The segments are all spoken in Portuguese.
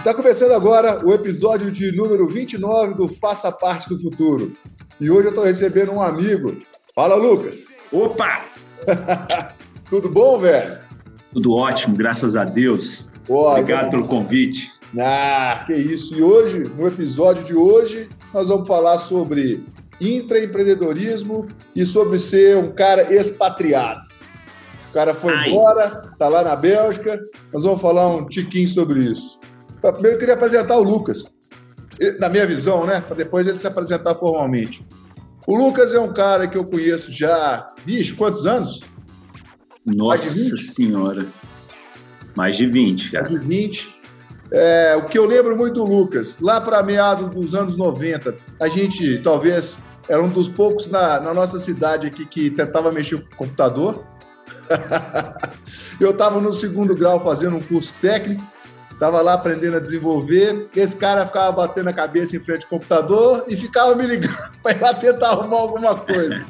Está começando agora o episódio de número 29 do Faça Parte do Futuro. E hoje eu estou recebendo um amigo. Fala, Lucas. Opa! Tudo bom, velho? Tudo ótimo, graças a Deus. Obrigado pelo convite. Ah, que isso. E hoje, no episódio de hoje, nós vamos falar sobre intraempreendedorismo e sobre ser um cara expatriado. O cara foi Ai. embora, tá lá na Bélgica. Nós vamos falar um tiquinho sobre isso. Primeiro eu queria apresentar o Lucas. Na minha visão, né? Para depois ele se apresentar formalmente. O Lucas é um cara que eu conheço já, bicho, quantos anos? Nossa Senhora. Mais de 20, cara. Mais de 20. É, o que eu lembro muito do Lucas, lá para meados dos anos 90, a gente talvez era um dos poucos na, na nossa cidade aqui que tentava mexer com o computador. eu estava no segundo grau fazendo um curso técnico, estava lá aprendendo a desenvolver. Esse cara ficava batendo a cabeça em frente ao computador e ficava me ligando para ir lá tentar arrumar alguma coisa.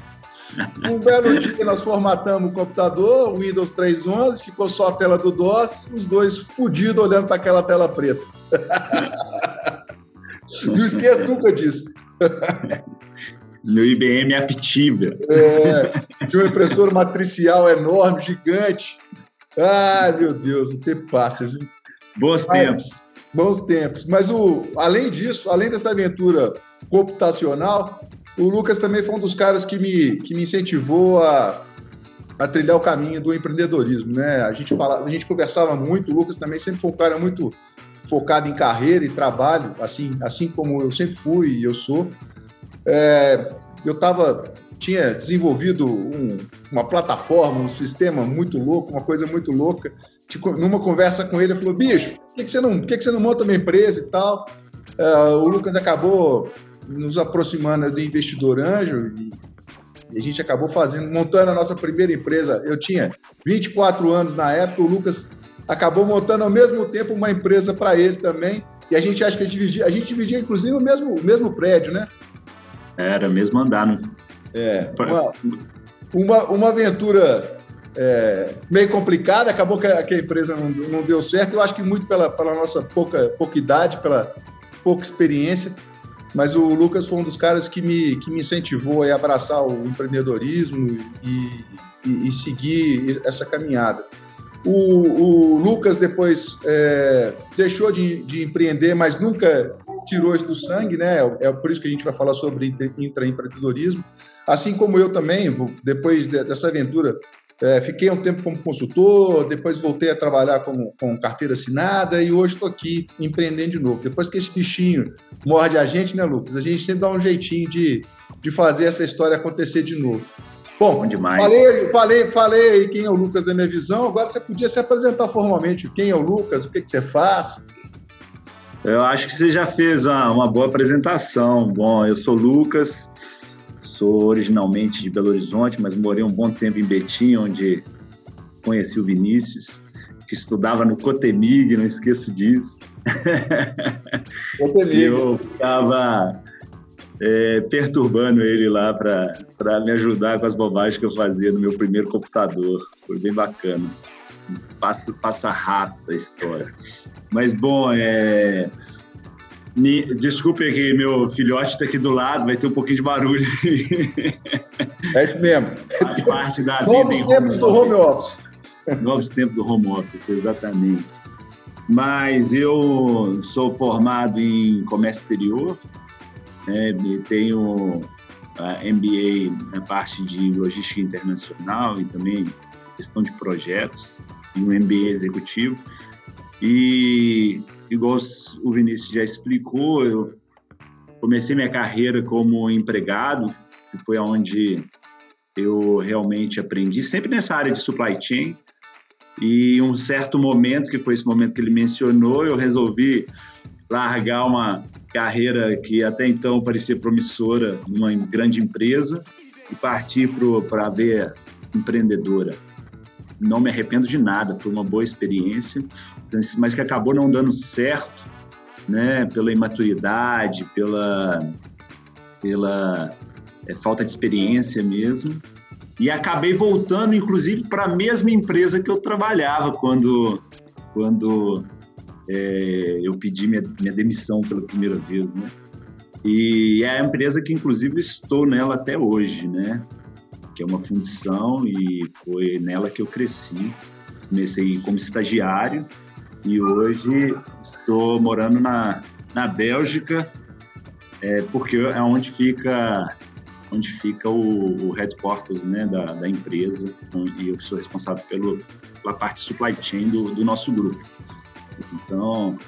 Um belo dia nós formatamos o computador, o Windows 3.11, ficou só a tela do DOS, os dois fudidos olhando para aquela tela preta. Não esqueça nunca disso. Meu IBM é Aptiva. É, de uma impressora matricial enorme, gigante. Ai, meu Deus, o tempo passa. Viu? Bons tempos. Bons tempos. Mas o, além disso, além dessa aventura computacional, o Lucas também foi um dos caras que me, que me incentivou a, a trilhar o caminho do empreendedorismo, né? A gente fala, a gente conversava muito, o Lucas também sempre foi um cara muito focado em carreira e trabalho, assim, assim como eu sempre fui e eu sou. É, eu estava tinha desenvolvido um, uma plataforma, um sistema muito louco, uma coisa muito louca. Tipo, numa conversa com ele, ele falou: bicho, por que, que, você, não, por que, que você não monta uma empresa e tal? Uh, o Lucas acabou nos aproximando do investidor anjo e, e a gente acabou fazendo, montando a nossa primeira empresa. Eu tinha 24 anos na época, o Lucas acabou montando ao mesmo tempo uma empresa para ele também. E a gente acha que a gente dividia, a gente dividia inclusive o mesmo, o mesmo prédio, né? Era mesmo andar. No... É, uma, uma, uma aventura é, meio complicada, acabou que a, que a empresa não, não, deu certo. Eu acho que muito pela, pela nossa pouca, pouca idade, pela pouca experiência. Mas o Lucas foi um dos caras que me, que me incentivou a abraçar o empreendedorismo e, e, e seguir essa caminhada. O, o Lucas depois é, deixou de, de, empreender, mas nunca tirou isso do sangue, né? É por isso que a gente vai falar sobre intraempreendedorismo. Assim como eu também, depois dessa aventura, é, fiquei um tempo como consultor, depois voltei a trabalhar com, com carteira assinada e hoje estou aqui empreendendo de novo. Depois que esse bichinho morde a gente, né, Lucas? A gente sempre dá um jeitinho de, de fazer essa história acontecer de novo. Bom, Bom demais. Falei, falei, falei quem é o Lucas da minha visão. Agora você podia se apresentar formalmente. Quem é o Lucas? O que, que você faz? Eu acho que você já fez uma, uma boa apresentação. Bom, eu sou Lucas, sou originalmente de Belo Horizonte, mas morei um bom tempo em Betim, onde conheci o Vinícius, que estudava no Cotemig, não esqueço disso. Cotemig. eu ficava é, perturbando ele lá para me ajudar com as bobagens que eu fazia no meu primeiro computador. Foi bem bacana. Passa, passa rápido a história. Mas, bom, é... Me, desculpe que meu filhote está aqui do lado, vai ter um pouquinho de barulho. É isso mesmo. Faz parte da Novos vida. Tempos do home office. Novos tempos do home office, exatamente. Mas eu sou formado em comércio exterior, né, tenho MBA na parte de logística internacional e também questão de projetos, e um MBA executivo. E, igual o Vinícius já explicou, eu comecei minha carreira como empregado, que foi onde eu realmente aprendi, sempre nessa área de supply chain. E um certo momento, que foi esse momento que ele mencionou, eu resolvi largar uma carreira que até então parecia promissora numa grande empresa e partir para a ver empreendedora. Não me arrependo de nada, foi uma boa experiência, mas que acabou não dando certo, né, pela imaturidade, pela, pela é, falta de experiência mesmo. E acabei voltando, inclusive, para a mesma empresa que eu trabalhava quando, quando é, eu pedi minha, minha demissão pela primeira vez, né? E é a empresa que, inclusive, estou nela até hoje, né? Que é uma fundição e foi nela que eu cresci. Comecei como estagiário e hoje estou morando na, na Bélgica, é, porque é onde fica onde fica o, o headquarters né, da, da empresa e eu sou responsável pelo, pela parte supply chain do, do nosso grupo. Então,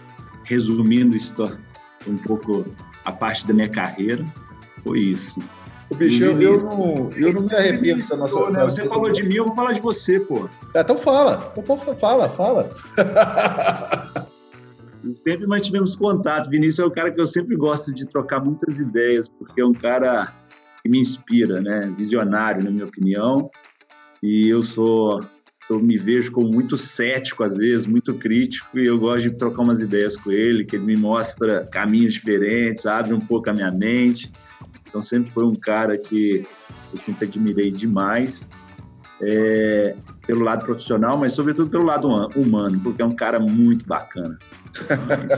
resumindo isso um pouco a parte da minha carreira, foi isso. O bicho, eu, eu, não, eu não me arrependo dessa nossa. Né? Você falou de mim, eu vou falar de você, pô. É, então fala, então fala, fala. sempre mantivemos contato. Vinícius é um cara que eu sempre gosto de trocar muitas ideias, porque é um cara que me inspira, né? Visionário, na minha opinião. E eu sou eu me vejo como muito cético às vezes, muito crítico, e eu gosto de trocar umas ideias com ele, que ele me mostra caminhos diferentes, abre um pouco a minha mente. Então sempre foi um cara que eu sempre admirei demais, é, pelo lado profissional, mas sobretudo pelo lado humano, porque é um cara muito bacana. Mas,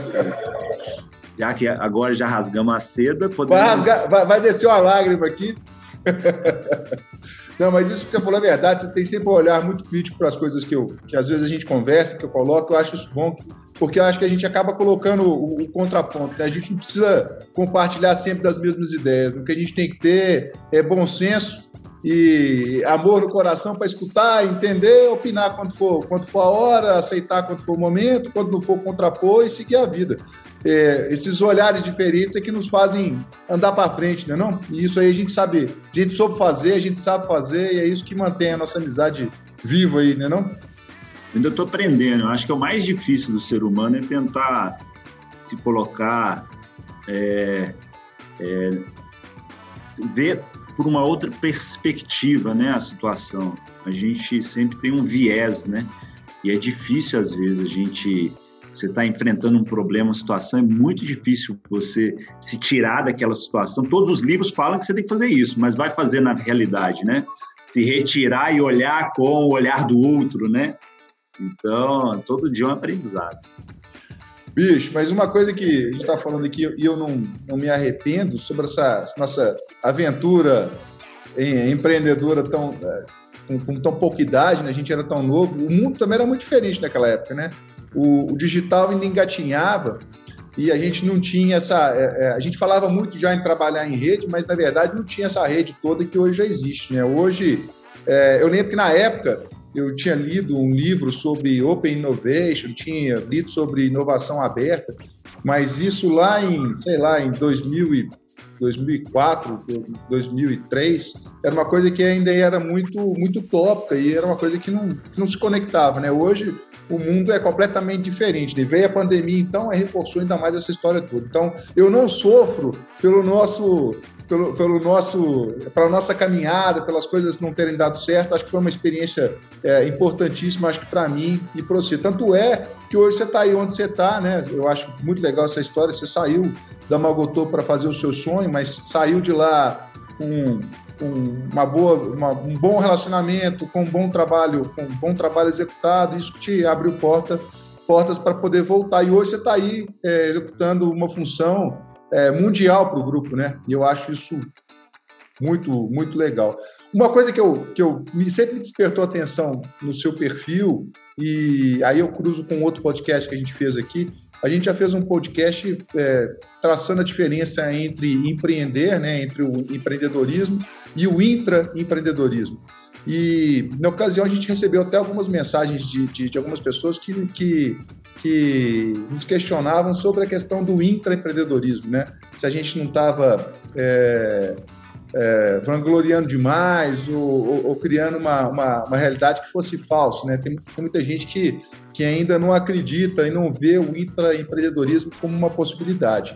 já que agora já rasgamos a seda, podemos... vai, rasgar, vai, vai descer uma lágrima aqui. Não, mas isso que você falou é verdade. Você tem sempre um olhar muito crítico para as coisas que, eu, que às vezes a gente conversa, que eu coloco. Eu acho isso bom, porque eu acho que a gente acaba colocando o, o contraponto. Né? A gente não precisa compartilhar sempre das mesmas ideias. Né? O que a gente tem que ter é bom senso e amor no coração para escutar, entender, opinar quando for, quando for a hora, aceitar quando for o momento, quando não for contrapor e seguir a vida é, esses olhares diferentes é que nos fazem andar para frente, né? Não? E isso aí a gente sabe, a gente soube fazer, a gente sabe fazer e é isso que mantém a nossa amizade viva aí, né? Não? Ainda estou aprendendo. Eu acho que é o mais difícil do ser humano é tentar se colocar, é, é, ver por uma outra perspectiva, né? A situação. A gente sempre tem um viés, né? E é difícil às vezes a gente você está enfrentando um problema, uma situação, é muito difícil você se tirar daquela situação. Todos os livros falam que você tem que fazer isso, mas vai fazer na realidade, né? Se retirar e olhar com o olhar do outro, né? Então, todo dia é um aprendizado. Bicho, mas uma coisa que a gente está falando aqui e eu não, não me arrependo sobre essa, nossa aventura em, empreendedora tão, é, com, com, tão pouca idade, né? a gente era tão novo, o mundo também era muito diferente naquela época, né? o, o digital ainda engatinhava e a gente não tinha essa. É, é, a gente falava muito já em trabalhar em rede, mas na verdade não tinha essa rede toda que hoje já existe. Né? Hoje, é, eu lembro que na época eu tinha lido um livro sobre Open Innovation, tinha lido sobre inovação aberta, mas isso lá em, sei lá, em 2000 e 2004, 2003, era uma coisa que ainda era muito muito tópica e era uma coisa que não, que não se conectava, né? Hoje o mundo é completamente diferente. E veio a pandemia, então, reforçou ainda mais essa história toda. Então, eu não sofro pelo nosso pelo, pelo nosso, pela nossa caminhada, pelas coisas não terem dado certo. Acho que foi uma experiência é, importantíssima, acho que para mim e para você. Tanto é que hoje você está aí onde você está, né? Eu acho muito legal essa história. Você saiu da Magotô para fazer o seu sonho, mas saiu de lá com com uma boa, uma, um bom relacionamento, com um bom trabalho, com um bom trabalho executado, isso te abriu porta, portas para poder voltar. E hoje você está aí é, executando uma função é, mundial para o grupo, né? E eu acho isso muito, muito legal. Uma coisa que eu, que eu me, sempre me despertou atenção no seu perfil, e aí eu cruzo com outro podcast que a gente fez aqui, a gente já fez um podcast é, traçando a diferença entre empreender, né, entre o empreendedorismo e o intraempreendedorismo. E, na ocasião, a gente recebeu até algumas mensagens de, de, de algumas pessoas que, que, que, nos questionavam sobre a questão do intraempreendedorismo, né? Se a gente não estava é, é, vangloriando demais ou, ou, ou criando uma, uma, uma, realidade que fosse falsa, né? Tem, tem, muita gente que, que ainda não acredita e não vê o intraempreendedorismo como uma possibilidade.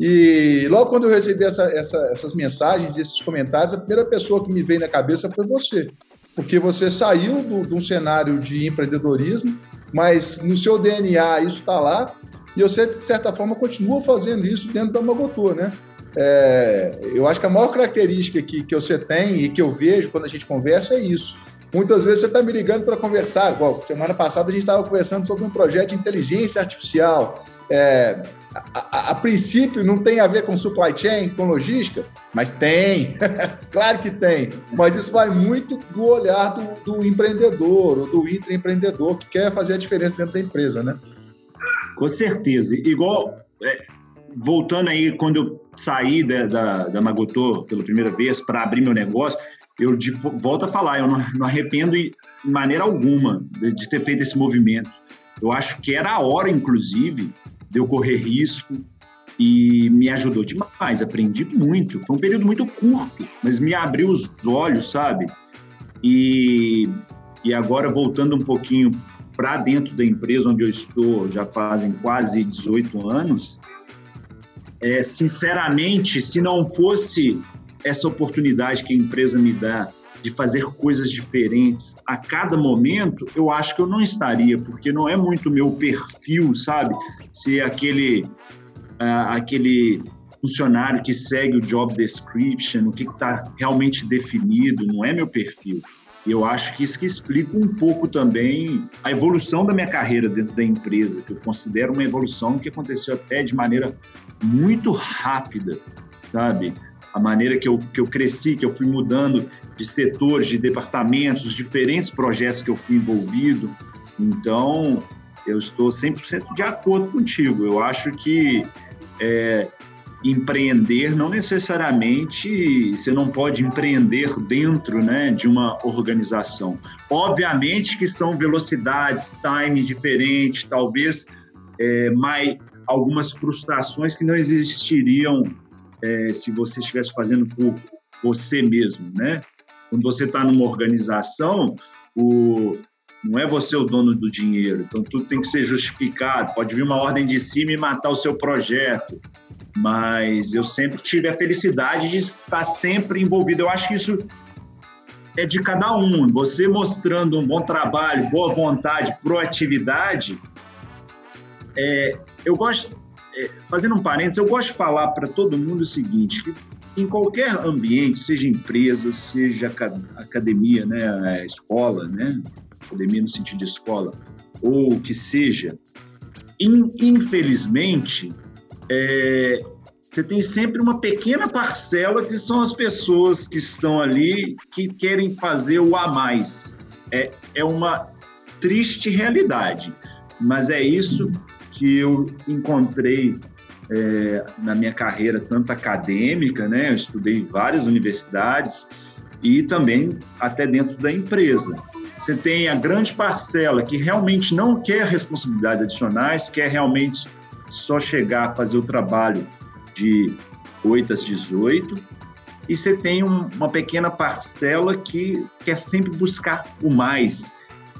E logo quando eu recebi essa, essa, essas mensagens esses comentários, a primeira pessoa que me veio na cabeça foi você. Porque você saiu de um cenário de empreendedorismo, mas no seu DNA isso está lá, e você, de certa forma, continua fazendo isso dentro da Magotô, né? É, eu acho que a maior característica que, que você tem e que eu vejo quando a gente conversa é isso. Muitas vezes você está me ligando para conversar. Igual, semana passada a gente estava conversando sobre um projeto de inteligência artificial. É, a, a, princípio não tem a ver com supply chain, com logística, mas tem, claro que tem. Mas isso vai muito do olhar do, do empreendedor ou do intraempreendedor que quer fazer a diferença dentro da empresa, né? Com certeza. Igual, é, voltando aí, quando eu saí da, da, da Magotô pela primeira vez para abrir meu negócio, eu de, volto a falar, eu não, não arrependo em maneira alguma de, de ter feito esse movimento. Eu acho que era a hora, inclusive, de eu correr risco e me ajudou demais. Aprendi muito. Foi um período muito curto, mas me abriu os olhos, sabe? E, e agora, voltando um pouquinho para dentro da empresa onde eu estou, já fazem quase 18 anos, é, sinceramente, se não fosse essa oportunidade que a empresa me dá de fazer coisas diferentes a cada momento, eu acho que eu não estaria, porque não é muito meu perfil, sabe? Se aquele, uh, aquele funcionário que segue o job description, o que está realmente definido, não é meu perfil. Eu acho que isso que explica um pouco também a evolução da minha carreira dentro da empresa, que eu considero uma evolução que aconteceu até de maneira muito rápida, sabe? A maneira que eu, que eu cresci, que eu fui mudando de setores, de departamentos, os diferentes projetos que eu fui envolvido. Então, eu estou 100% de acordo contigo. Eu acho que é, empreender não necessariamente você não pode empreender dentro né, de uma organização. Obviamente que são velocidades, time diferentes, talvez é, mais algumas frustrações que não existiriam é, se você estivesse fazendo por você mesmo, né? Quando você está numa organização, o, não é você o dono do dinheiro, então tudo tem que ser justificado. Pode vir uma ordem de cima e matar o seu projeto, mas eu sempre tive a felicidade de estar sempre envolvido. Eu acho que isso é de cada um. Você mostrando um bom trabalho, boa vontade, proatividade. É, eu gosto fazendo um parênteses, eu gosto de falar para todo mundo o seguinte, que em qualquer ambiente, seja empresa, seja academia, né, escola, né, academia no sentido de escola, ou o que seja, infelizmente, é, você tem sempre uma pequena parcela que são as pessoas que estão ali que querem fazer o a mais. É, é uma triste realidade, mas é isso que eu encontrei é, na minha carreira, tanto acadêmica, né? Eu estudei em várias universidades e também até dentro da empresa. Você tem a grande parcela que realmente não quer responsabilidades adicionais, quer realmente só chegar a fazer o trabalho de 8 às 18, e você tem um, uma pequena parcela que quer sempre buscar o mais,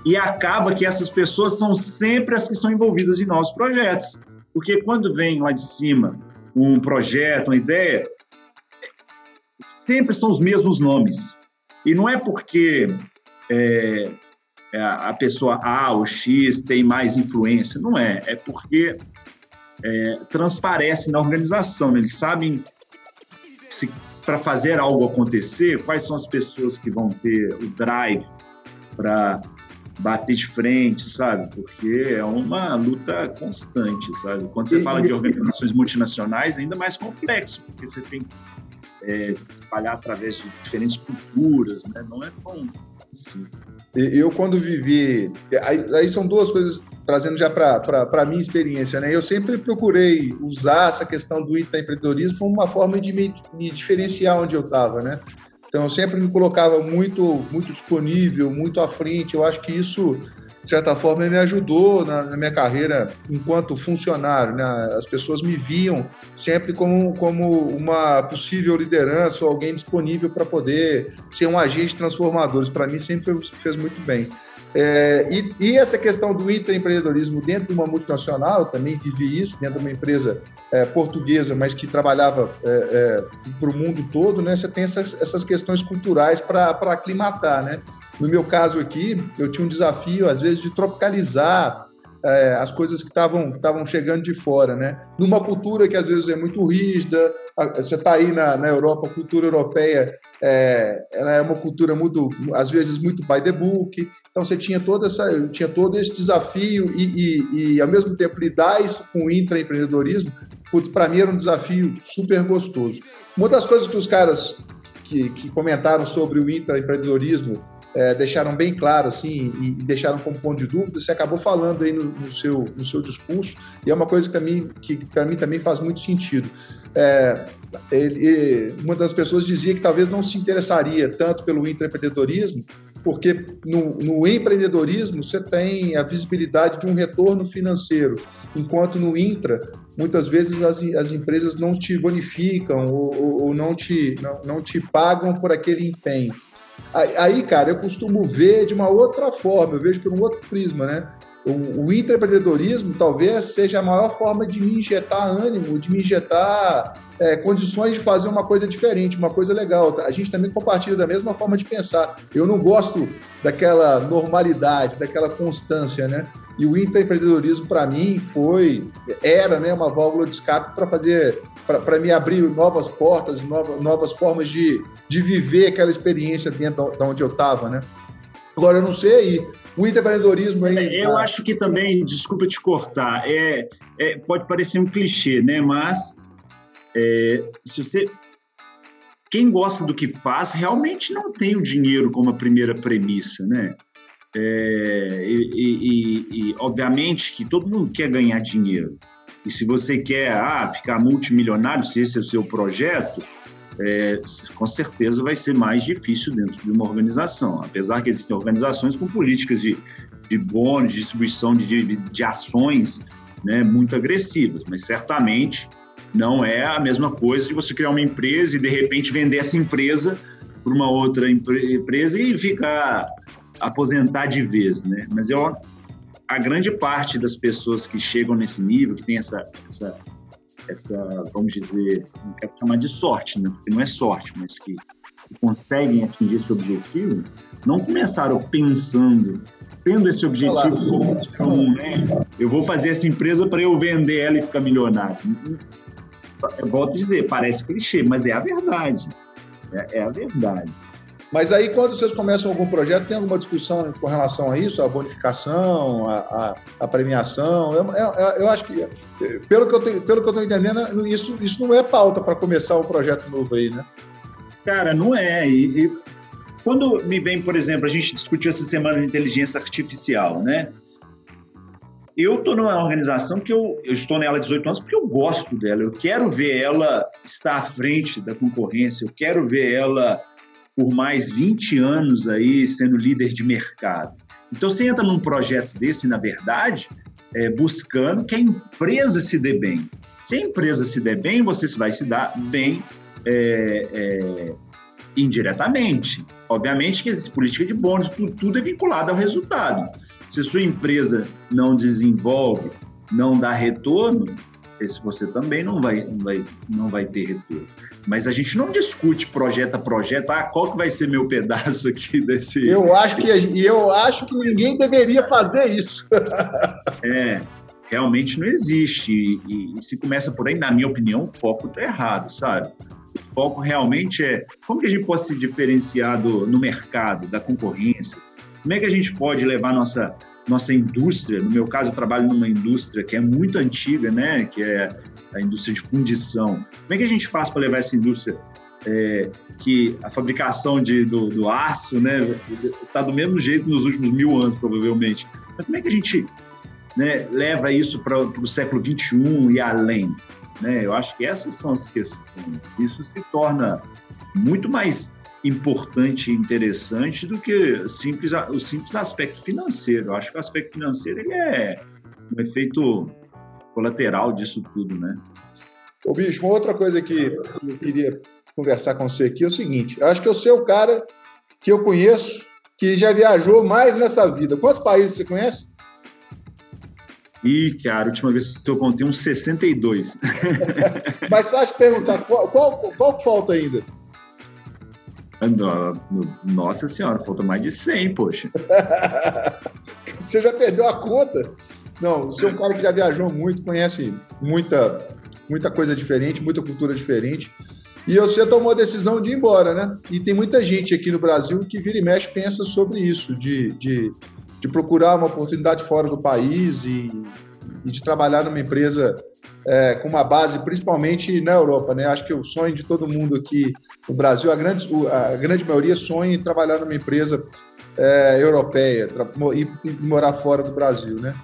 e acaba que essas pessoas são sempre as que são envolvidas em nossos projetos. Porque quando vem lá de cima um projeto, uma ideia, sempre são os mesmos nomes. E não é porque é, é a pessoa A ou X tem mais influência, não é. É porque é, transparece na organização. Né? Eles sabem para fazer algo acontecer, quais são as pessoas que vão ter o drive para bater de frente, sabe? Porque é uma luta constante, sabe? Quando você fala de organizações multinacionais, é ainda mais complexo, porque você tem que é, espalhar através de diferentes culturas, né? Não é tão simples. Eu, quando vivi. Aí, aí são duas coisas, trazendo já para a minha experiência, né? Eu sempre procurei usar essa questão do empreendedorismo como uma forma de me, me diferenciar onde eu estava, né? Então, eu sempre me colocava muito, muito disponível, muito à frente. Eu acho que isso, de certa forma, me ajudou na, na minha carreira enquanto funcionário. Né? As pessoas me viam sempre como, como uma possível liderança ou alguém disponível para poder ser um agente transformador. Isso, para mim, sempre fez muito bem. É, e, e, essa questão do intraempreendedorismo dentro de uma multinacional, também vivi isso dentro de uma empresa é, portuguesa, mas que trabalhava é, é para o mundo todo, né? Você tem essas, essas questões culturais para aclimatar, né? No meu caso aqui, eu tinha um desafio, às vezes, de tropicalizar é, as coisas que estavam chegando de fora, né? Numa cultura que às vezes é muito rígida, você está aí na, na Europa, a cultura europeia é, ela é uma cultura muito, às vezes muito by the book. Então você tinha toda essa, tinha todo esse desafio e, e, e ao mesmo tempo lidar isso com o intraempreendedorismo, para mim era um desafio super gostoso. Uma das coisas que os caras que, que comentaram sobre o intraempreendedorismo é, deixaram bem claro assim e, e, deixaram como ponto de dúvida, você acabou falando aí no, no, seu, no seu discurso, e é uma coisa que, mim, que para mim também faz muito sentido. É, ele, uma das pessoas dizia que talvez não se interessaria tanto pelo intraempreendedorismo, porque no, no, empreendedorismo você tem a visibilidade de um retorno financeiro, enquanto no intra, muitas vezes as, as empresas não te bonificam ou, ou não, te, não, não te pagam por aquele empenho. Aí, cara, eu costumo ver de uma outra forma, eu vejo por um outro prisma, né? O, o intraempreendedorismo talvez seja a maior forma de me injetar ânimo, de me injetar é, condições de fazer uma coisa diferente, uma coisa legal. A gente também compartilha da mesma forma de pensar. Eu não gosto daquela normalidade, daquela constância, né? E o intraempreendedorismo, para mim, foi, era né, uma válvula de escape para fazer, para me abrir novas portas, novas, novas formas de, de viver aquela experiência dentro de onde eu estava, né? Agora, eu não sei aí, o empreendedorismo aí... É, eu acho que também, desculpa te cortar, é, é pode parecer um clichê, né? Mas é, se você quem gosta do que faz realmente não tem o dinheiro como a primeira premissa, né? É, e, e, e, obviamente que todo mundo quer ganhar dinheiro. E se você quer ah, ficar multimilionário, se esse é o seu projeto, é, com certeza vai ser mais difícil dentro de uma organização. Apesar que existem organizações com políticas de, de bônus, de distribuição de, de, de ações né, muito agressivas, mas certamente não é a mesma coisa de você criar uma empresa e de repente vender essa empresa para uma outra empresa e ficar aposentar de vez, né? Mas eu, a grande parte das pessoas que chegam nesse nível, que tem essa, essa, essa vamos dizer, não quero chamar de sorte, né? Porque não é sorte, mas que, que conseguem atingir esse objetivo, não começaram pensando tendo esse objetivo comum, né? Eu vou fazer essa empresa para eu vender ela e ficar milionário. Eu volto a dizer, parece clichê, mas é a verdade. É, é a verdade. Mas aí, quando vocês começam algum projeto, tem alguma discussão com relação a isso, a bonificação, a, a, a premiação? Eu, eu, eu, acho que, pelo que eu pelo que eu estou entendendo, isso, isso não é pauta para começar um projeto novo aí, né? Cara, não é. E, e, quando me vem, por exemplo, a gente discutiu essa semana de inteligência artificial, né? Eu estou numa organização que eu, eu estou nela há 18 anos porque eu gosto dela, eu quero ver ela estar à frente da concorrência, eu quero ver ela por mais 20 anos aí sendo líder de mercado. Então você entra num projeto desse, na verdade, é, buscando que a empresa se dê bem. Se a empresa se der bem, você vai se dar bem é, é, indiretamente. Obviamente que existe política de bônus, tudo, tudo é vinculado ao resultado. Se sua empresa não desenvolve, não dá retorno, esse você também não vai, não vai, não vai ter retorno. Mas a gente não discute projeto a projeto, ah, qual que vai ser meu pedaço aqui desse. Eu acho que e eu acho que ninguém deveria fazer isso. é, realmente não existe. E, e, se começa por aí, na minha opinião, o foco está errado, sabe? O foco realmente é como que a gente pode se diferenciar do, no mercado, da concorrência? Como é que a gente pode levar nossa nossa indústria, no meu caso eu trabalho numa indústria que é muito antiga, né, que é a indústria de fundição. Como é que a gente faz para levar essa indústria é, que a fabricação de, do, do aço, né, está do mesmo jeito nos últimos mil anos, provavelmente. Mas como é que a gente né, leva isso para o século 21 e além? Né? Eu acho que essas são as questões. Isso se torna muito mais importante e interessante do que simples, o simples aspecto financeiro. Eu acho que o aspecto financeiro ele é um efeito colateral disso tudo, né? Ô, bicho, uma outra coisa que eu queria conversar com você aqui é o seguinte: eu acho que eu sou o cara que eu conheço que já viajou mais nessa vida. Quantos países você conhece? Ih, cara, a última vez que eu contei uns 62. Mas faz perguntar, qual, qual, qual falta ainda? Nossa senhora, falta mais de 100, poxa. Você já perdeu a conta? Não, você é um cara que já viajou muito, conhece muita, muita coisa diferente, muita cultura diferente. E você tomou a decisão de ir embora, né? E tem muita gente aqui no Brasil que vira e mexe pensa sobre isso, de, de, de procurar uma oportunidade fora do país e, e de trabalhar numa empresa é, com uma base principalmente na Europa, né? Acho que o sonho de todo mundo aqui no Brasil, a grande, a grande maioria sonha em trabalhar numa empresa é, europeia e, e, morar fora do Brasil, né?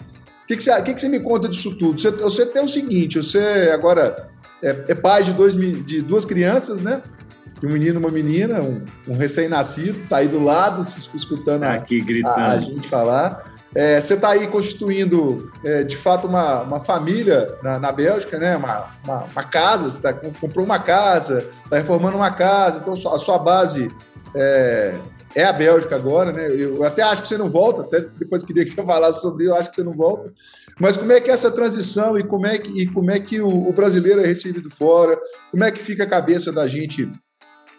O que, que, você, que, que você me conta disso tudo? Você, você tem o seguinte, você agora é, é pai de, dois, de duas crianças, né? Um menino e uma menina, um, um recém-nascido, está aí do lado, escutando a, a, a gente falar. É, você está aí constituindo, é, de fato, uma, uma família na, na Bélgica, né? Uma, uma, uma casa, você tá, comprou uma casa, está reformando uma casa, então a sua base é, é, a Bélgica agora, né? Eu até acho que você não volta, até depois queria que você falasse sobre isso, eu acho que você não volta. Mas como é que é essa transição e como é que, e como é que o, o brasileiro é recebido fora? Como é que fica a cabeça da gente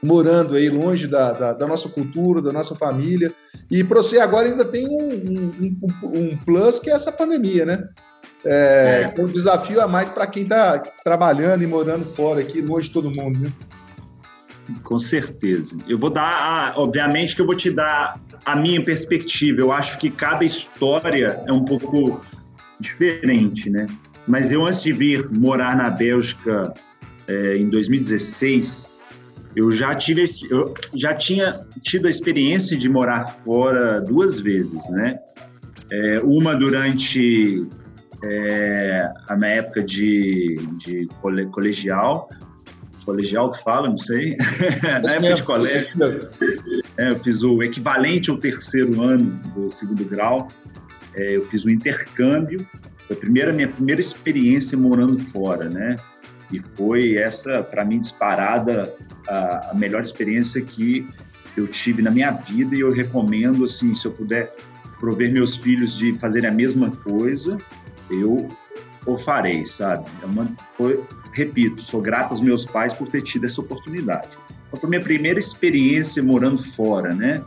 morando aí longe da, da, da, nossa cultura, da nossa família. E para você agora ainda tem um, um, um, um, plus que é essa pandemia, né? É, é. um desafio a mais para quem está trabalhando e morando fora aqui, longe de todo mundo, né? Com certeza. Eu vou dar, obviamente que eu vou te dar a minha perspectiva. Eu acho que cada história é um pouco diferente, né? Mas eu, antes de vir morar na Bélgica é, em 2016, eu já tive, eu já tinha tido a experiência de morar fora duas vezes, né? É, uma durante é, a minha época de, de colegial, colegial que fala, não sei, na época de colégio, é, eu fiz o equivalente ao terceiro ano do segundo grau, é, eu fiz o intercâmbio, foi a primeira minha primeira experiência morando fora, né? E foi essa, para mim, disparada, a, melhor experiência que eu tive na minha vida e eu recomendo, assim, se eu puder prover meus filhos de fazerem a mesma coisa, eu o farei, sabe? É uma, foi, repito, sou grato aos meus pais por ter tido essa oportunidade. Então, foi minha primeira experiência morando fora, né?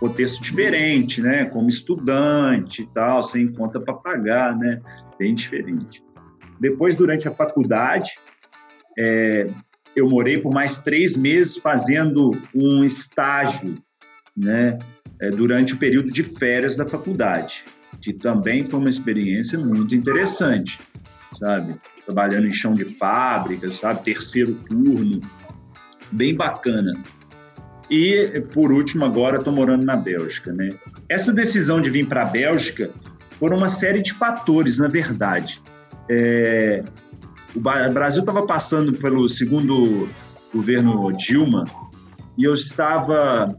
Contexto diferente, né? Como estudante e tal, sem conta para pagar, né? Bem diferente. Depois, durante a faculdade, é, eu morei por mais três meses fazendo um estágio, né, é, durante o período de férias da faculdade, que também foi uma experiência muito interessante, sabe? Trabalhando em chão de fábrica, sabe? Terceiro turno, bem bacana. E, por último, agora estou morando na Bélgica, né? Essa decisão de vir para a Bélgica foram uma série de fatores, na verdade. É, o Brasil estava passando pelo segundo governo Dilma e eu estava.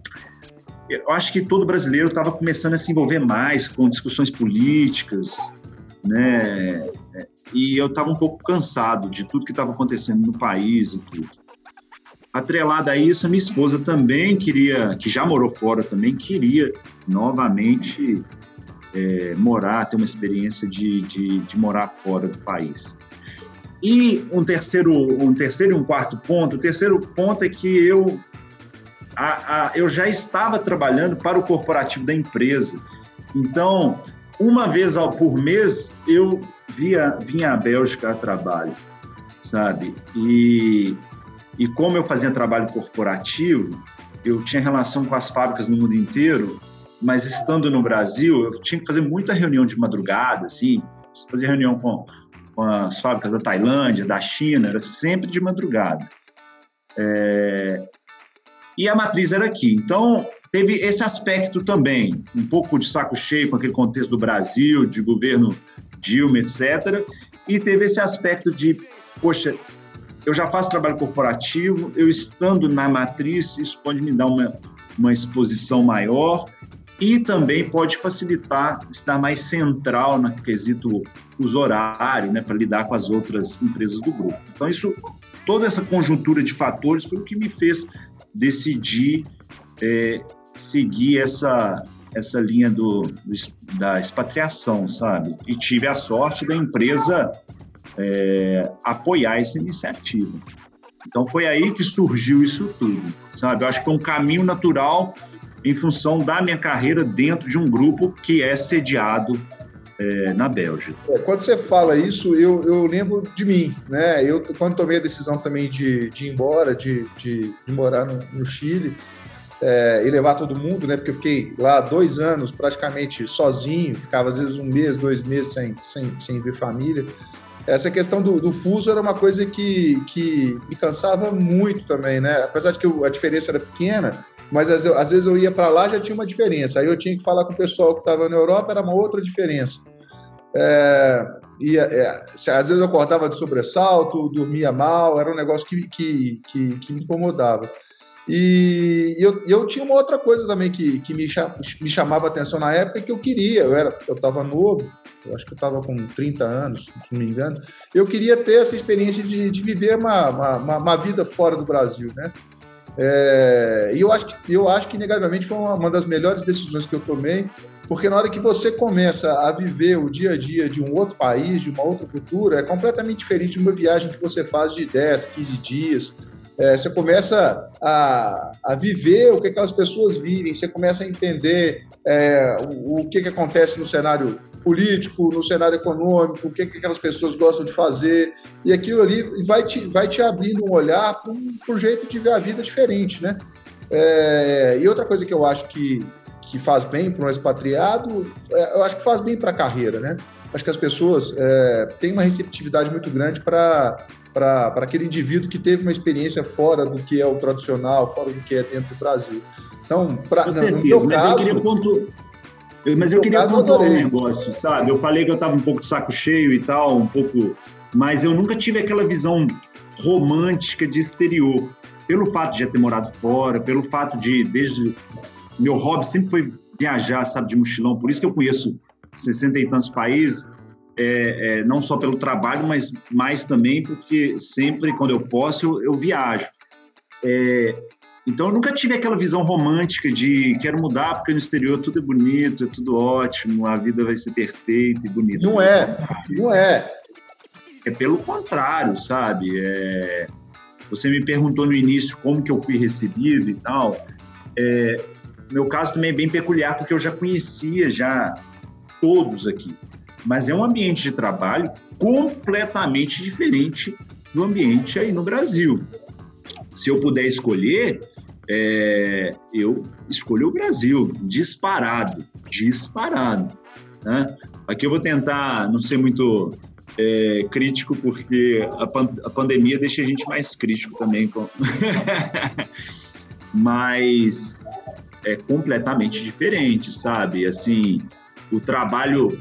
Eu acho que todo brasileiro estava começando a se envolver mais com discussões políticas, né? E eu estava um pouco cansado de tudo que estava acontecendo no país e tudo. Atrelada a isso, minha esposa também queria, que já morou fora também, queria novamente é, morar, ter uma experiência de, de, de morar fora do país. E um terceiro, um terceiro e um quarto ponto. O terceiro ponto é que eu, a, a, eu já estava trabalhando para o corporativo da empresa. Então, uma vez ao, por mês, eu via, vinha à Bélgica a trabalho, sabe? E, e como eu fazia trabalho corporativo, eu tinha relação com as fábricas no mundo inteiro, mas estando no Brasil, eu tinha que fazer muita reunião de madrugada, assim, fazer reunião com com as fábricas da Tailândia, da China, era sempre de madrugada. É... E a matriz era aqui. Então, teve esse aspecto também, um pouco de saco cheio com aquele contexto do Brasil, de governo Dilma, etc. E teve esse aspecto de, poxa, eu já faço trabalho corporativo, eu estando na matriz, isso pode me dar uma, uma exposição maior e também pode facilitar, estar mais central no quesito uso horário, né, para lidar com as outras empresas do grupo. Então, isso, toda essa conjuntura de fatores foi o que me fez decidir é, seguir essa, essa linha do, do, da expatriação, sabe? E tive a sorte da empresa é, apoiar essa iniciativa. Então, foi aí que surgiu isso tudo, sabe? Eu acho que foi um caminho natural em função da minha carreira dentro de um grupo que é sediado é, na Bélgica. É, quando você fala isso, eu, eu lembro de mim, né? Eu, quando tomei a decisão também de, de ir embora, de, de, de morar no, no Chile é, e levar todo mundo, né? Porque eu fiquei lá dois anos praticamente sozinho, ficava às vezes um mês, dois meses sem, sem, sem ver família. Essa questão do, do fuso era uma coisa que, que me cansava muito também, né? Apesar de que a diferença era pequena, mas às, às vezes eu ia para lá já tinha uma diferença. Aí eu tinha que falar com o pessoal que estava na Europa, era uma outra diferença. É, e, é, às vezes eu acordava de sobressalto, dormia mal, era um negócio que, que, que, que me incomodava. E eu, eu tinha uma outra coisa também que, que me, me chamava atenção na época que eu queria. Eu era, eu estava novo, eu acho que eu estava com 30 anos, se não me engano. Eu queria ter essa experiência de, de viver uma, uma, uma vida fora do Brasil, né? É, e eu acho, que, eu acho que, inegavelmente, foi uma, uma, das melhores decisões que eu tomei, porque na hora que você começa a viver o dia a dia de um outro país, de uma outra cultura, é completamente diferente de uma viagem que você faz de 10, 15 dias. É, você começa a, a viver o que aquelas pessoas vivem, você começa a entender é, o, o que, que acontece no cenário político, no cenário econômico, o que, que aquelas pessoas gostam de fazer, e aquilo ali vai te, vai te abrindo um olhar para um, um jeito de ver a vida diferente, né? É, e outra coisa que eu acho que, que faz bem para um expatriado, é, eu acho que faz bem para a carreira, né? Acho que as pessoas é, têm uma receptividade muito grande para para aquele indivíduo que teve uma experiência fora do que é o tradicional, fora do que é dentro do Brasil. Então, pra, Com certeza, mas caso, eu queria pontu... Mas eu queria pontuar um negócio, sabe? Eu falei que eu estava um pouco de saco cheio e tal, um pouco... Mas eu nunca tive aquela visão romântica de exterior. Pelo fato de já ter morado fora, pelo fato de, desde... Meu hobby sempre foi viajar, sabe, de mochilão. Por isso que eu conheço 60 e tantos países é, é, não só pelo trabalho, mas mais também porque sempre, quando eu posso, eu, eu viajo. É, então, eu nunca tive aquela visão romântica de quero mudar porque no exterior tudo é bonito, é tudo ótimo, a vida vai ser perfeita e bonita. Não é, não é. É pelo contrário, sabe? É, você me perguntou no início como que eu fui recebido e tal. É, meu caso também é bem peculiar porque eu já conhecia já todos aqui mas é um ambiente de trabalho completamente diferente do ambiente aí no Brasil. Se eu puder escolher, é, eu escolho o Brasil, disparado, disparado. Né? Aqui eu vou tentar não ser muito é, crítico, porque a, pan a, pandemia deixa a gente mais crítico também. Mas é completamente diferente, sabe? Assim, o trabalho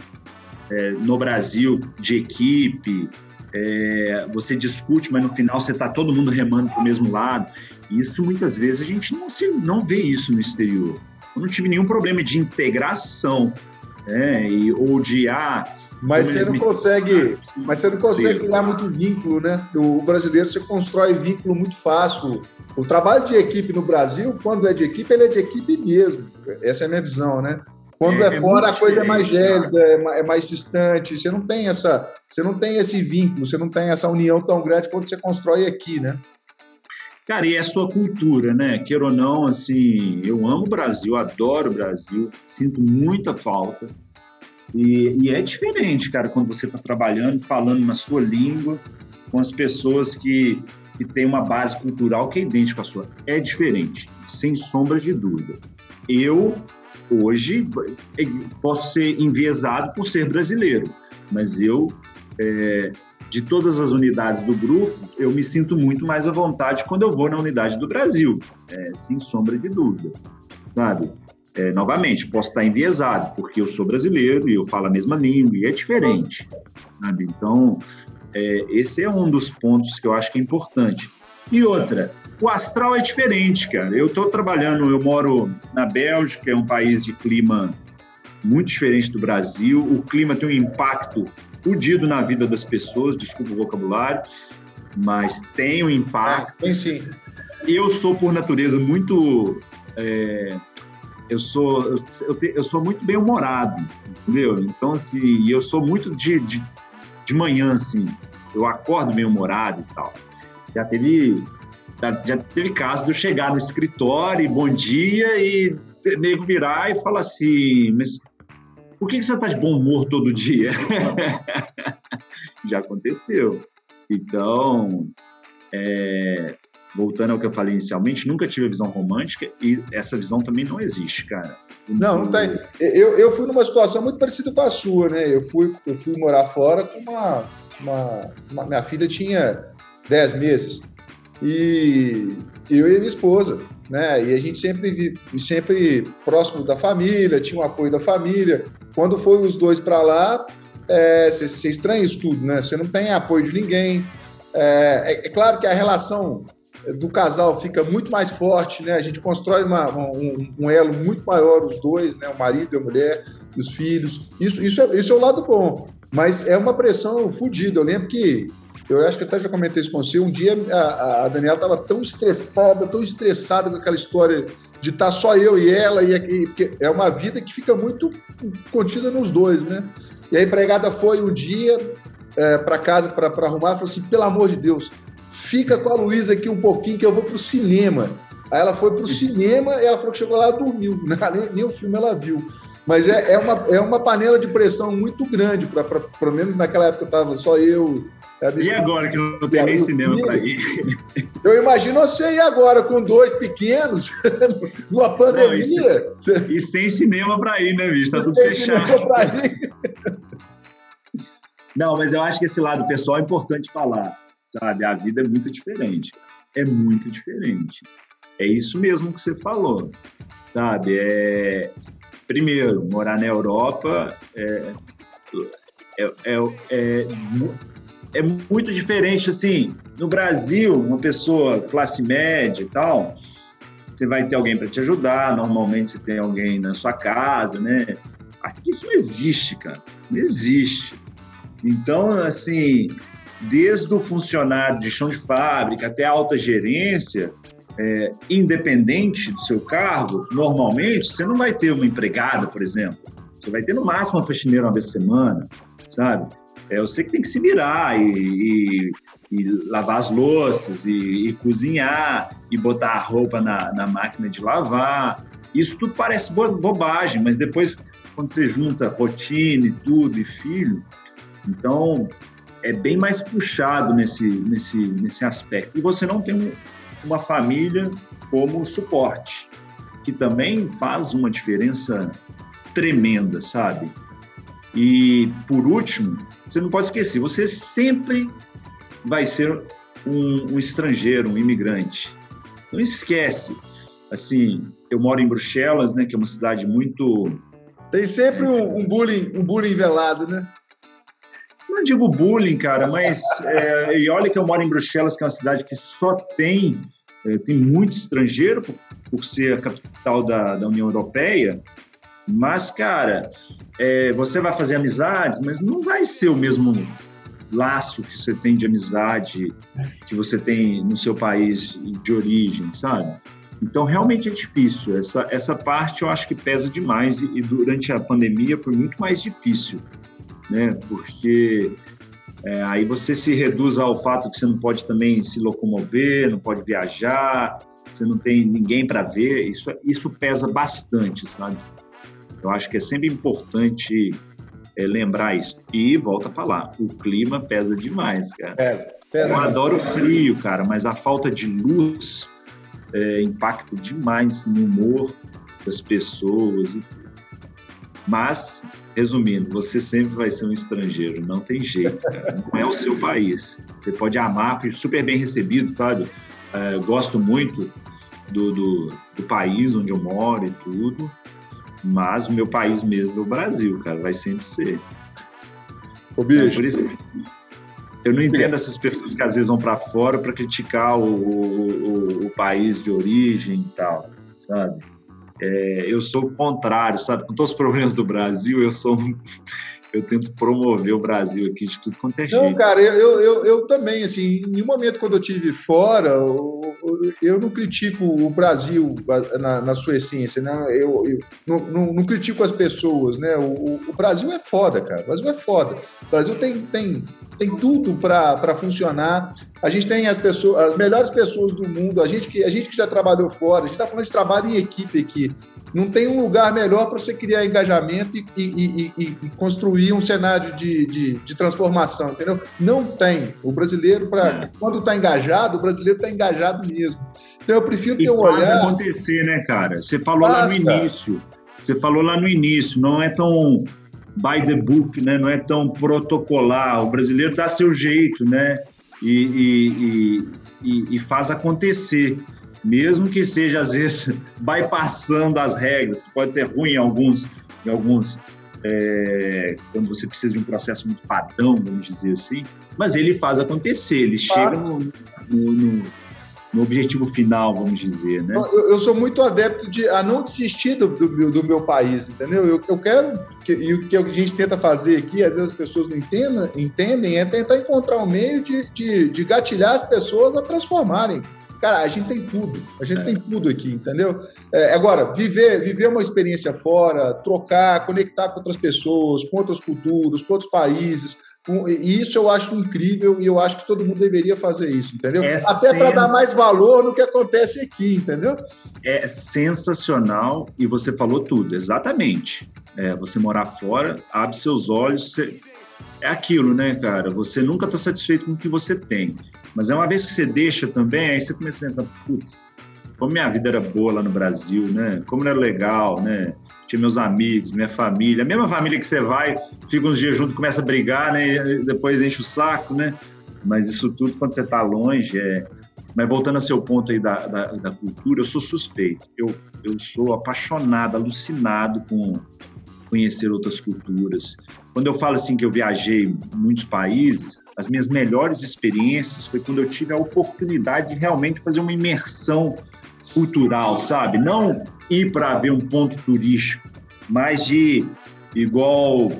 é, no Brasil de equipe, é, você discute, mas no final você está todo mundo remando para o mesmo lado. Isso muitas vezes a gente não, se, não vê isso no exterior. Eu não tive nenhum problema de integração né, e, ou de ah, mas você não consegue, mas você não consegue criar muito vínculo, né? O brasileiro você constrói vínculo muito fácil. O trabalho de equipe no Brasil, quando é de equipe, ele é de equipe mesmo. Essa é a minha visão, né? Quando é, é fora, a coisa é mais gélida, é, é mais distante. Você não tem essa, você não tem esse vínculo, você não tem essa união tão grande quanto você constrói aqui, né? Cara, e é a sua cultura, né? Queira ou não, assim, eu amo o Brasil, adoro o Brasil, sinto muita falta. E, e é diferente, cara, quando você está trabalhando, falando na sua língua, com as pessoas que, que têm uma base cultural que é idêntica à sua. É diferente, sem sombra de dúvida. Eu hoje posso ser enviesado por ser brasileiro, mas eu, é, de todas as unidades do grupo, eu me sinto muito mais à vontade quando eu vou na unidade do Brasil, é, sem sombra de dúvida, sabe? É, novamente, posso estar enviesado, porque eu sou brasileiro e eu falo a mesma língua, e é diferente, sabe? Então, é, esse é um dos pontos que eu acho que é importante. E outra, o astral é diferente, cara. Eu estou trabalhando, eu moro na Bélgica, é um país de clima muito diferente do Brasil. O clima tem um impacto fudido na vida das pessoas, desculpa o vocabulário, mas tem um impacto. tem sim. Eu sou, por natureza, muito. É, eu sou eu, te, eu, sou muito bem humorado, entendeu? Então, assim, eu sou muito de, de, de manhã, assim. Eu acordo bem humorado e tal. Já teve já teve caso de eu chegar no escritório, bom dia, e nego virar e falar assim, mas por que, que você está de bom humor todo dia? Já aconteceu. Então, é, voltando ao que eu falei inicialmente, nunca tive a visão romântica e essa visão também não existe, cara. Não, não tem. Eu, eu fui numa situação muito parecida com a sua, né? Eu fui, eu fui morar fora com uma, uma, uma minha filha tinha 10 meses e eu e minha esposa, né? E a gente sempre sempre próximo da família, tinha o apoio da família. Quando foi os dois para lá, você é, estranha isso tudo, né? Você não tem apoio de ninguém. É, é, é, claro que a relação do casal fica muito mais forte, né? A gente constrói uma, um, um, elo muito maior, os dois, né? O marido e a mulher, os filhos. Isso, isso, é, isso é o lado bom. Mas é uma pressão fodida. Eu lembro que eu acho que até já comentei isso com você. Um dia a, a Daniela estava tão estressada, tão estressada com aquela história de estar tá só eu e ela, e, e é uma vida que fica muito contida nos dois, né? E a empregada foi um dia é, para casa para arrumar e falou assim: pelo amor de Deus, fica com a Luísa aqui um pouquinho que eu vou para o cinema. Aí ela foi para o cinema e ela falou que chegou lá e dormiu. Nem, nem o filme ela viu. Mas é, é, uma, é uma panela de pressão muito grande, pra, pra, pelo menos naquela época estava só eu. E agora que não tem nem cinema para ir? Eu imagino você ir agora com dois pequenos, numa pandemia. Não, e, e, sem cinema para ir, né, bicho? Tá tudo sem fechado. Cinema pra ir. Não, mas eu acho que esse lado pessoal é importante falar, sabe? A vida é muito diferente. É muito diferente. É isso mesmo que você falou, sabe? É, primeiro, morar na Europa é, é, é, é, é muito diferente, assim, no Brasil, uma pessoa classe média e tal, você vai ter alguém para te ajudar, normalmente você tem alguém na sua casa, né? Aqui isso não existe, cara, não existe. Então, assim, desde o funcionário de chão de fábrica até a alta gerência, é, independente do seu cargo, normalmente você não vai ter uma empregada, por exemplo. Você vai ter no máximo uma faxineira uma vez por semana, sabe? É você que tem que se virar e, e, e lavar as louças e, e, cozinhar e botar a roupa na, na máquina de lavar. Isso tudo parece bobagem, mas depois, quando você junta rotina e tudo e filho, então é bem mais puxado nesse, nesse, nesse aspecto. E você não tem uma família como suporte, que também faz uma diferença tremenda, sabe? E, por último, você não pode esquecer, você sempre vai ser um, um estrangeiro, um imigrante. Não esquece. Assim, eu moro em Bruxelas, né, que é uma cidade muito... Tem sempre é, um, um, bullying, um bullying velado, né? Não digo bullying, cara, mas é, e olha que eu moro em Bruxelas, que é uma cidade que só tem é, tem muito estrangeiro por, por ser a capital da, da União Europeia, mas, cara, é, você vai fazer amizades, mas não vai ser o mesmo laço que você tem de amizade que você tem no seu país de origem, sabe? Então, realmente é difícil. Essa, essa parte eu acho que pesa demais e, e durante a pandemia foi muito mais difícil, né? Porque é, aí você se reduz ao fato que você não pode também se locomover, não pode viajar, você não tem ninguém para ver. Isso, isso pesa bastante, sabe? Eu acho que é sempre importante é, lembrar isso. E volta a falar, o clima pesa demais, cara. Pesa, pesa. Eu adoro o frio, cara, mas a falta de luz é, impacta demais no humor das pessoas. Mas resumindo, você sempre vai ser um estrangeiro, não tem jeito, cara. Não é o seu país. Você pode amar, super bem recebido, sabe? É, gosto muito do, do, do, país onde eu moro e tudo, mas o meu país mesmo é o Brasil, cara, vai sempre ser. Ô, bicho. É, por isso, eu não entendo essas pessoas que às vezes vão para fora para criticar o, o, o país de origem e tal, sabe? É, eu sou o contrário, sabe? Com todos os problemas do Brasil, eu sou eu tento promover o Brasil aqui de tudo quanto é jeito. Não, cara, eu, eu, eu também, assim, em um momento quando eu tive fora, o, eu não critico o Brasil na, na sua essência, né? Eu, eu não, não, não, critico as pessoas, né? O, o, Brasil é foda, cara. O Brasil é foda. O Brasil tem, tem, tem tudo para funcionar. A gente tem as pessoas, as melhores pessoas do mundo. A gente que, a gente que já trabalhou fora, a gente está falando de trabalho em equipe aqui. Não tem um lugar melhor para você criar engajamento e, e, e, e, construir um cenário de, de, de, transformação, entendeu? Não tem. O brasileiro, pra, é. quando está engajado, o brasileiro está engajado mesmo. Então eu prefiro ter um olhar. Faz acontecer, né, cara? Você falou Basta. lá no início. Você falou lá no início, não é tão by the book, né? Não é tão protocolar. O brasileiro dá seu jeito, né? e, e, e faz acontecer mesmo que seja às vezes bypassando as regras, que pode ser ruim em alguns, em alguns é, quando você precisa de um processo muito padrão, vamos dizer assim, mas ele faz acontecer, ele chega no, no, no, objetivo final, vamos dizer, né? Eu, eu, sou muito adepto de a não desistir do, do, do meu país, entendeu? Eu, eu quero, que, e o que a gente tenta fazer aqui, às vezes as pessoas não entendam, entendem, é tentar encontrar um meio de, de, de gatilhar as pessoas a transformarem Cara, a gente tem tudo. A gente é. tem tudo aqui, entendeu? É, agora, viver, viver uma experiência fora, trocar, conectar com outras pessoas, com outras culturas, com outros países. E isso eu acho incrível e eu acho que todo mundo deveria fazer isso, entendeu? É Até sens... para dar mais valor no que acontece aqui, entendeu? É sensacional e você falou tudo, exatamente. É, você morar fora, abre seus olhos, você é aquilo, né, cara? Você nunca está satisfeito com o que você tem. Mas é uma vez que você deixa também, aí você começa a pensar, putz, como minha vida era boa lá no Brasil, né? Como era legal, né? Tinha meus amigos, minha família, a mesma família que você vai, fica uns dias junto, começa a brigar, né? Depois enche o saco, né? Mas isso tudo, quando você está longe, é... Mas voltando ao seu ponto aí da, da, da cultura, eu sou suspeito. Eu, eu sou apaixonado, alucinado com conhecer outras culturas. Quando eu falo assim que eu viajei muitos países, as minhas melhores experiências foi quando eu tive a oportunidade de realmente fazer uma imersão cultural, sabe? Não ir para ver um ponto turístico, mas de igual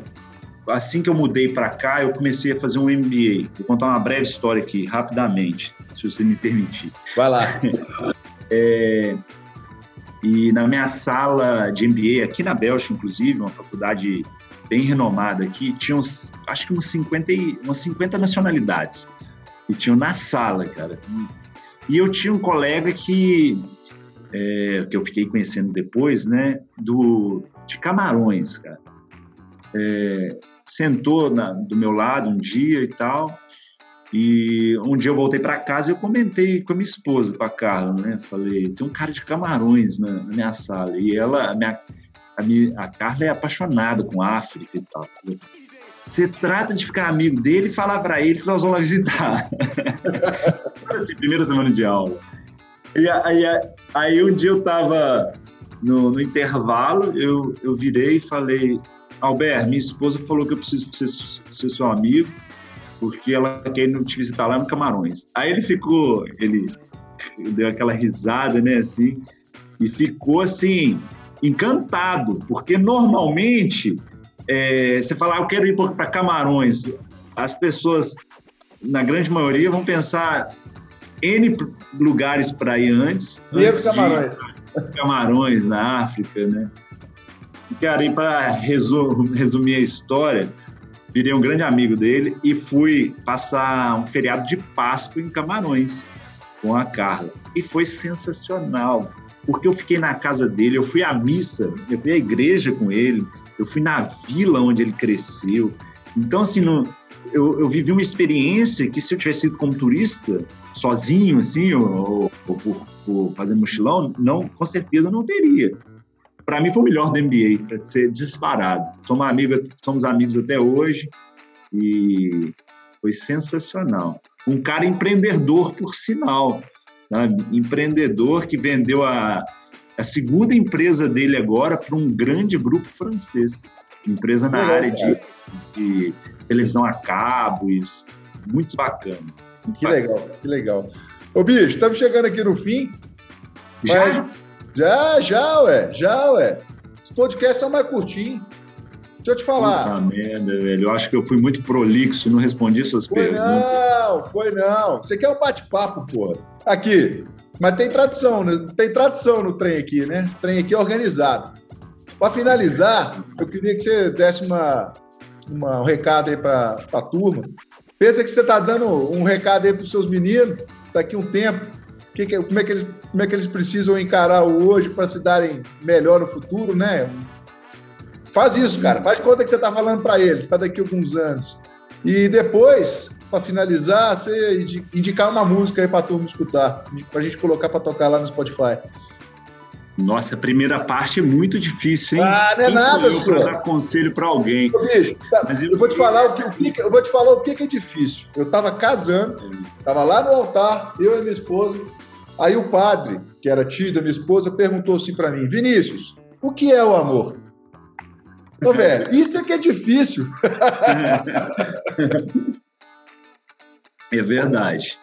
assim que eu mudei para cá, eu comecei a fazer um MBA. Vou contar uma breve história aqui, rapidamente, se você me permitir. Vai lá. é, e na minha sala de MBA, aqui na Bélgica, inclusive, uma faculdade bem renomada aqui, tinha uns, acho que uns 50, umas 50 nacionalidades. E tinham na sala, cara. E eu tinha um colega que, é, que eu fiquei conhecendo depois, né, do, de Camarões, cara. É, sentou na, do meu lado um dia e tal, e um dia eu voltei para casa e eu comentei com a minha esposa, com a Carla, né? Falei, tem um cara de camarões na, na minha sala. E ela, a, minha, a, minha, a Carla é apaixonada com África e tal. Você trata de ficar amigo dele e falar para ele que nós vamos lá visitar. assim, primeira semana de aula. E aí, aí um dia eu tava no, no intervalo, eu, eu virei e falei, Albert, minha esposa falou que eu preciso ser, ser seu amigo porque ela quer ir te visitar lá no Camarões. Aí ele ficou, ele deu aquela risada, né, assim, e ficou assim, encantado, porque normalmente é, você falar, ah, eu quero ir para Camarões, as pessoas, na grande maioria, vão pensar N lugares para ir antes. Mesmo Camarões. Camarões na África, né? E, cara, e para resumir a história, virei um grande amigo dele e fui passar um feriado de Páscoa em Camarões com a Carla. E foi sensacional, porque eu fiquei na casa dele, eu fui à missa, eu fui à igreja com ele, eu fui na vila onde ele cresceu. Então, assim, no, eu, eu, vivi uma experiência que se eu tivesse ido como turista, sozinho, assim, ou, ou por, por fazer mochilão, não, com certeza não teria para mim foi o melhor do NBA, para ser disparado. Somos amigos, somos amigos até hoje e foi sensacional. Um cara empreendedor, por sinal, sabe? Empreendedor que vendeu a, a segunda empresa dele agora para um grande grupo francês. Empresa na área de, de, televisão a cabo, isso. Muito bacana. Muito que bacana. legal, que legal. Ô, bicho, estamos chegando aqui no fim. Já? Mas já, já, ué, já, ué. Os podcasts são mais curtinhos. Deixa eu te falar. Puta merda, velho. Eu acho que eu fui muito prolixo, não respondi suas foi perguntas. Não, foi não. Você quer um bate-papo, porra. Aqui, Mas tem tradição, né? tem tradição no trem aqui, né? O trem aqui é organizado. Para finalizar, eu queria que você desse uma, uma um recado aí para a turma. Pensa que você está dando um recado aí para os seus meninos daqui a um tempo. Que, que, como, é que eles, como é que eles precisam encarar o hoje para se darem melhor no futuro, né? Faz isso, cara. Faz conta que você está falando para eles, para daqui a alguns anos. E depois, para finalizar, você indicar uma música aí para a turma escutar, para a gente colocar para tocar lá no Spotify. Nossa, a primeira parte é muito difícil, hein? Ah, não é Quem nada, senhor. Para dar conselho para alguém. Ô, bicho, tá, Mas eu, eu, vou te falar o que, eu vou te falar o que é difícil. Eu estava casando, estava lá no altar, eu e minha esposa. Aí o padre, que era tio da minha esposa, perguntou assim para mim: Vinícius, o que é o amor? Ô, velho, isso é que é difícil. é verdade.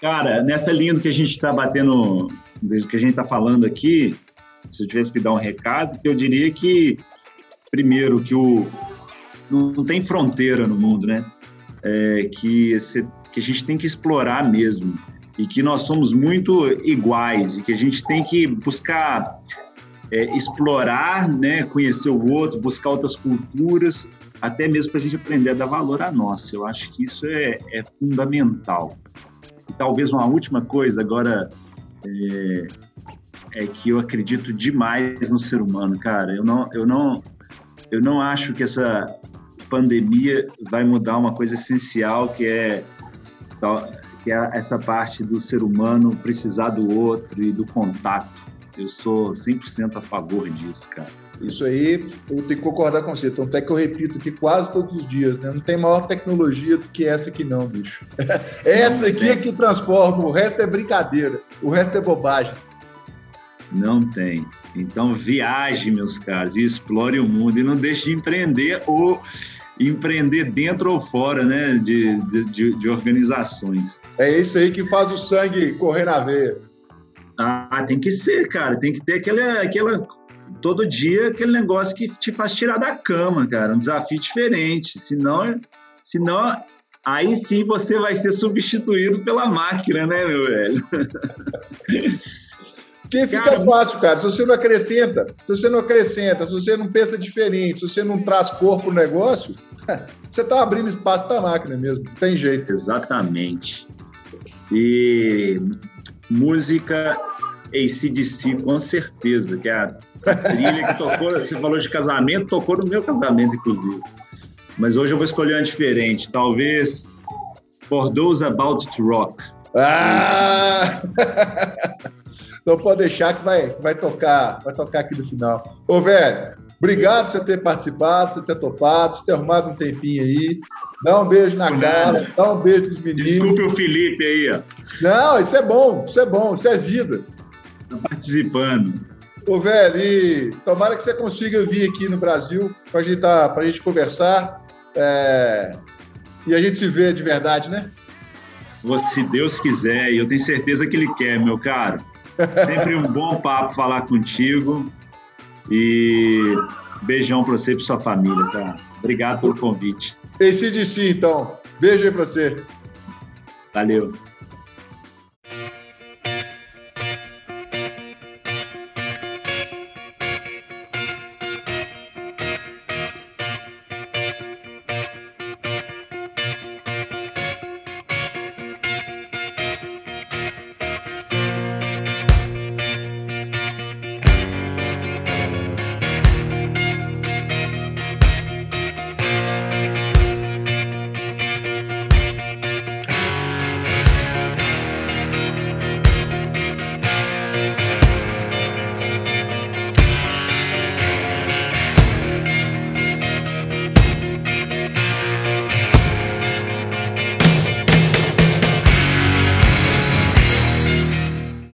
Cara, nessa linha do que a gente está batendo do que a gente está falando aqui, se eu tivesse que dar um recado, eu diria que, primeiro, que o, não, não tem fronteira no mundo, né? É, que, esse, que a gente tem que explorar mesmo e que nós somos muito iguais e que a gente tem que buscar é, explorar, né, conhecer o outro, buscar outras culturas, até mesmo para a gente aprender a dar valor à nossa. Eu acho que isso é, é fundamental. E talvez uma última coisa, agora é, é, que eu acredito demais no ser humano, cara. Eu não, eu não, eu não acho que essa pandemia vai mudar uma coisa essencial que é que é essa parte do ser humano precisar do outro e do contato. Eu sou 100% a favor disso, cara. Isso aí, eu tenho que concordar com você. Então, até que eu repito aqui quase todos os dias, né? Não tem maior tecnologia do que essa aqui, não, bicho. essa aqui é que transforma, o resto é brincadeira, o resto é bobagem. Não tem. Então, viaje, meus caros, e explore o mundo e não deixe de empreender ou empreender dentro ou fora né, de, de, de organizações. É isso aí que faz o sangue correr na veia. Ah, tem que ser, cara. Tem que ter aquela, aquela todo dia aquele negócio que te faz tirar da cama, cara, um desafio diferente. Senão, senão aí sim você vai ser substituído pela máquina, né, meu velho? Porque fica cara, fácil, cara. Se você não acrescenta, se você não acrescenta, se você não pensa diferente, se você não traz corpo no negócio, você está abrindo espaço para a máquina mesmo. Não tem jeito. Exatamente. E música ACDC, com certeza, que é a trilha que tocou, você falou de casamento, tocou no meu casamento, inclusive. Mas hoje eu vou escolher uma diferente, talvez For Those About to Rock. Ah! então pode deixar que vai, vai tocar, vai tocar aqui no final. Ô, velho, obrigado por você ter participado, por ter topado, por ter arrumado um tempinho aí. Dá um beijo na cara, dá um beijo dos meninos. Desculpe o Felipe aí, ó. Não, isso é bom, isso é bom, isso é vida. Tá participando. Ô, velho, e tomara que você consiga vir aqui no Brasil para gente, tá, a gente conversar é... e a gente se vê de verdade, né? Se Deus quiser, e eu tenho certeza que Ele quer, meu caro. Sempre um bom papo falar contigo. E beijão para você e para sua família, tá? Obrigado pelo convite. Esse de si, então. Beijo aí para você. Valeu.